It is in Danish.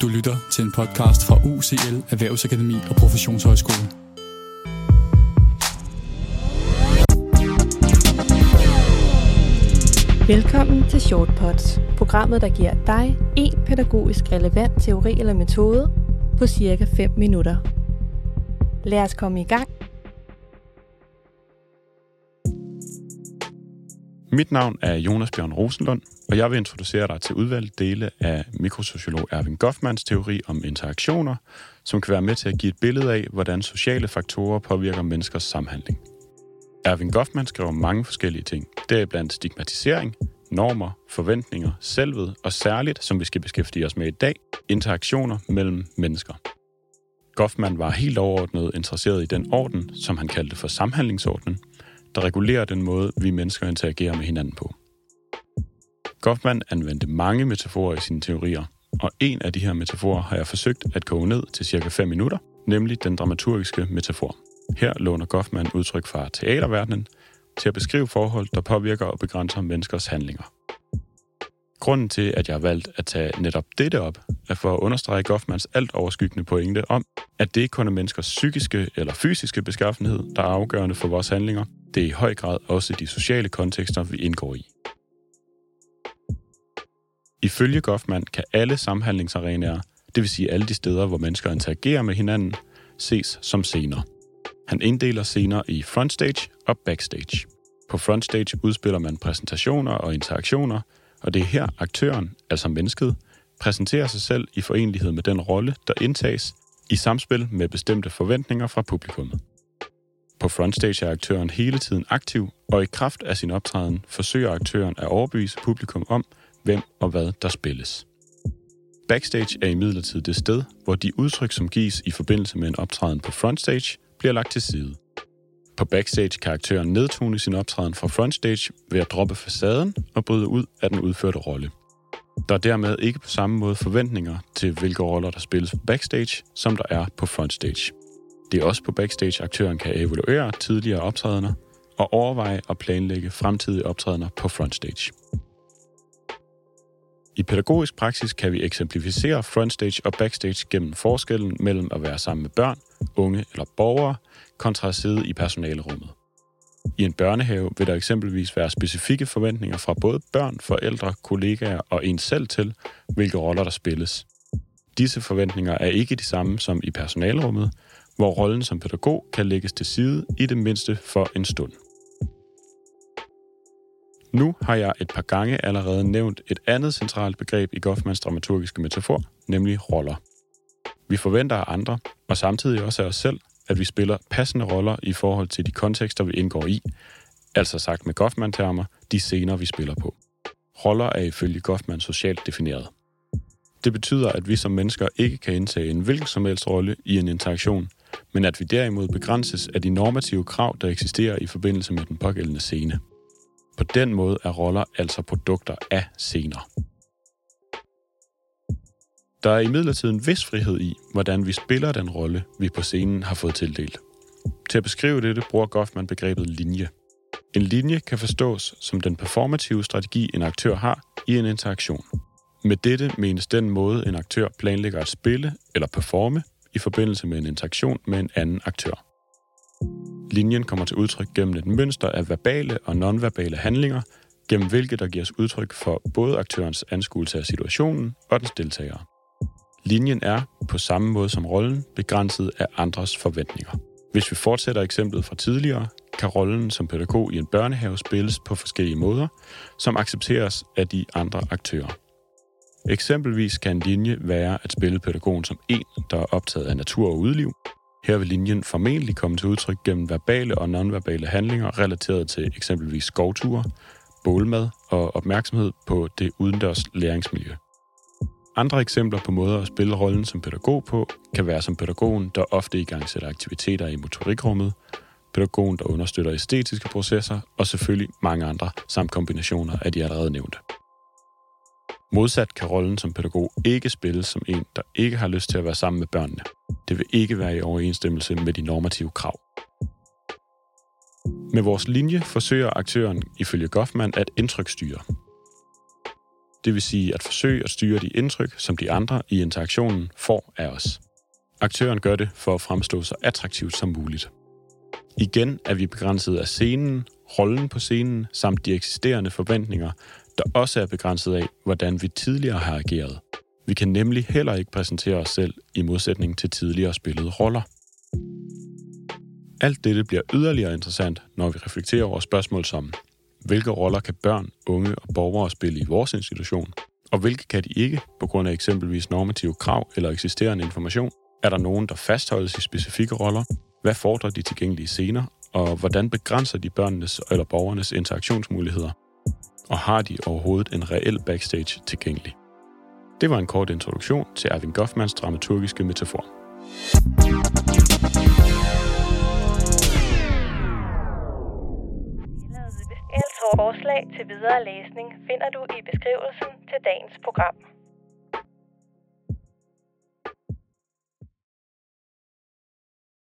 Du lytter til en podcast fra UCL Erhvervsakademi og Professionshøjskole. Velkommen til Shortpods, programmet der giver dig en pædagogisk relevant teori eller metode på cirka 5 minutter. Lad os komme i gang. Mit navn er Jonas Bjørn Rosenlund, og jeg vil introducere dig til udvalgte dele af mikrosociolog Erwin Goffmans teori om interaktioner, som kan være med til at give et billede af, hvordan sociale faktorer påvirker menneskers samhandling. Erwin Goffman skriver mange forskellige ting, deriblandt stigmatisering, normer, forventninger, selvet og særligt, som vi skal beskæftige os med i dag, interaktioner mellem mennesker. Goffman var helt overordnet interesseret i den orden, som han kaldte for samhandlingsordenen, der regulerer den måde, vi mennesker interagerer med hinanden på. Goffman anvendte mange metaforer i sine teorier, og en af de her metaforer har jeg forsøgt at koge ned til cirka 5 minutter, nemlig den dramaturgiske metafor. Her låner Goffman udtryk fra teaterverdenen til at beskrive forhold, der påvirker og begrænser menneskers handlinger. Grunden til, at jeg har valgt at tage netop dette op, er for at understrege Goffmans alt overskyggende pointe om, at det ikke kun er menneskers psykiske eller fysiske beskaffenhed, der er afgørende for vores handlinger. Det er i høj grad også de sociale kontekster, vi indgår i. Ifølge Goffman kan alle samhandlingsarenaer, det vil sige alle de steder, hvor mennesker interagerer med hinanden, ses som scener. Han inddeler scener i frontstage og backstage. På frontstage udspiller man præsentationer og interaktioner, og det er her aktøren, altså mennesket, præsenterer sig selv i forenlighed med den rolle, der indtages i samspil med bestemte forventninger fra publikummet. På frontstage er aktøren hele tiden aktiv, og i kraft af sin optræden forsøger aktøren at overbevise publikum om, hvem og hvad der spilles. Backstage er imidlertid det sted, hvor de udtryk, som gives i forbindelse med en optræden på frontstage, bliver lagt til side. På backstage kan aktøren nedtone sin optræden fra frontstage ved at droppe facaden og bryde ud af den udførte rolle. Der er dermed ikke på samme måde forventninger til, hvilke roller der spilles på backstage, som der er på frontstage. Det er også på backstage, aktøren kan evaluere tidligere optrædener og overveje at planlægge fremtidige optrædener på frontstage. I pædagogisk praksis kan vi eksemplificere frontstage og backstage gennem forskellen mellem at være sammen med børn, unge eller borgere, kontra at sidde i personalerummet. I en børnehave vil der eksempelvis være specifikke forventninger fra både børn, forældre, kollegaer og en selv til, hvilke roller der spilles. Disse forventninger er ikke de samme som i personalerummet, hvor rollen som pædagog kan lægges til side i det mindste for en stund. Nu har jeg et par gange allerede nævnt et andet centralt begreb i Goffmans dramaturgiske metafor, nemlig roller. Vi forventer af andre, og samtidig også af os selv, at vi spiller passende roller i forhold til de kontekster, vi indgår i, altså sagt med Goffman-termer, de scener, vi spiller på. Roller er ifølge Goffman socialt defineret. Det betyder, at vi som mennesker ikke kan indtage en hvilken som helst rolle i en interaktion, men at vi derimod begrænses af de normative krav, der eksisterer i forbindelse med den pågældende scene. På den måde er roller altså produkter af scener. Der er imidlertid en vis frihed i, hvordan vi spiller den rolle, vi på scenen har fået tildelt. Til at beskrive dette bruger Goffman begrebet linje. En linje kan forstås som den performative strategi, en aktør har i en interaktion. Med dette menes den måde, en aktør planlægger at spille eller performe i forbindelse med en interaktion med en anden aktør. Linjen kommer til udtryk gennem et mønster af verbale og nonverbale handlinger, gennem hvilket der gives udtryk for både aktørens anskuelse af situationen og dens deltagere. Linjen er, på samme måde som rollen, begrænset af andres forventninger. Hvis vi fortsætter eksemplet fra tidligere, kan rollen som pædagog i en børnehave spilles på forskellige måder, som accepteres af de andre aktører. Eksempelvis kan en linje være at spille pædagogen som en, der er optaget af natur og udliv. Her vil linjen formentlig komme til udtryk gennem verbale og nonverbale handlinger relateret til eksempelvis skovture, bålmad og opmærksomhed på det udendørs læringsmiljø. Andre eksempler på måder at spille rollen som pædagog på, kan være som pædagogen, der ofte i gang sætter aktiviteter i motorikrummet, pædagogen, der understøtter æstetiske processer, og selvfølgelig mange andre, samt kombinationer af de allerede nævnte. Modsat kan rollen som pædagog ikke spilles som en, der ikke har lyst til at være sammen med børnene. Det vil ikke være i overensstemmelse med de normative krav. Med vores linje forsøger aktøren, ifølge Goffman, at indtryksstyre. det vil sige at forsøge at styre de indtryk, som de andre i interaktionen får af os. Aktøren gør det for at fremstå så attraktivt som muligt. Igen er vi begrænset af scenen, rollen på scenen samt de eksisterende forventninger, der også er begrænset af, hvordan vi tidligere har ageret. Vi kan nemlig heller ikke præsentere os selv i modsætning til tidligere spillede roller. Alt dette bliver yderligere interessant, når vi reflekterer over spørgsmål som, hvilke roller kan børn, unge og borgere spille i vores institution, og hvilke kan de ikke på grund af eksempelvis normative krav eller eksisterende information? Er der nogen, der fastholdes i specifikke roller? Hvad fordrer de tilgængelige scener? Og hvordan begrænser de børnenes eller borgernes interaktionsmuligheder? Og har de overhovedet en reel backstage tilgængelig? Det var en kort introduktion til Erwin Goffmans dramaturgiske metafor. forslag til videre læsning finder du i beskrivelsen til dagens program.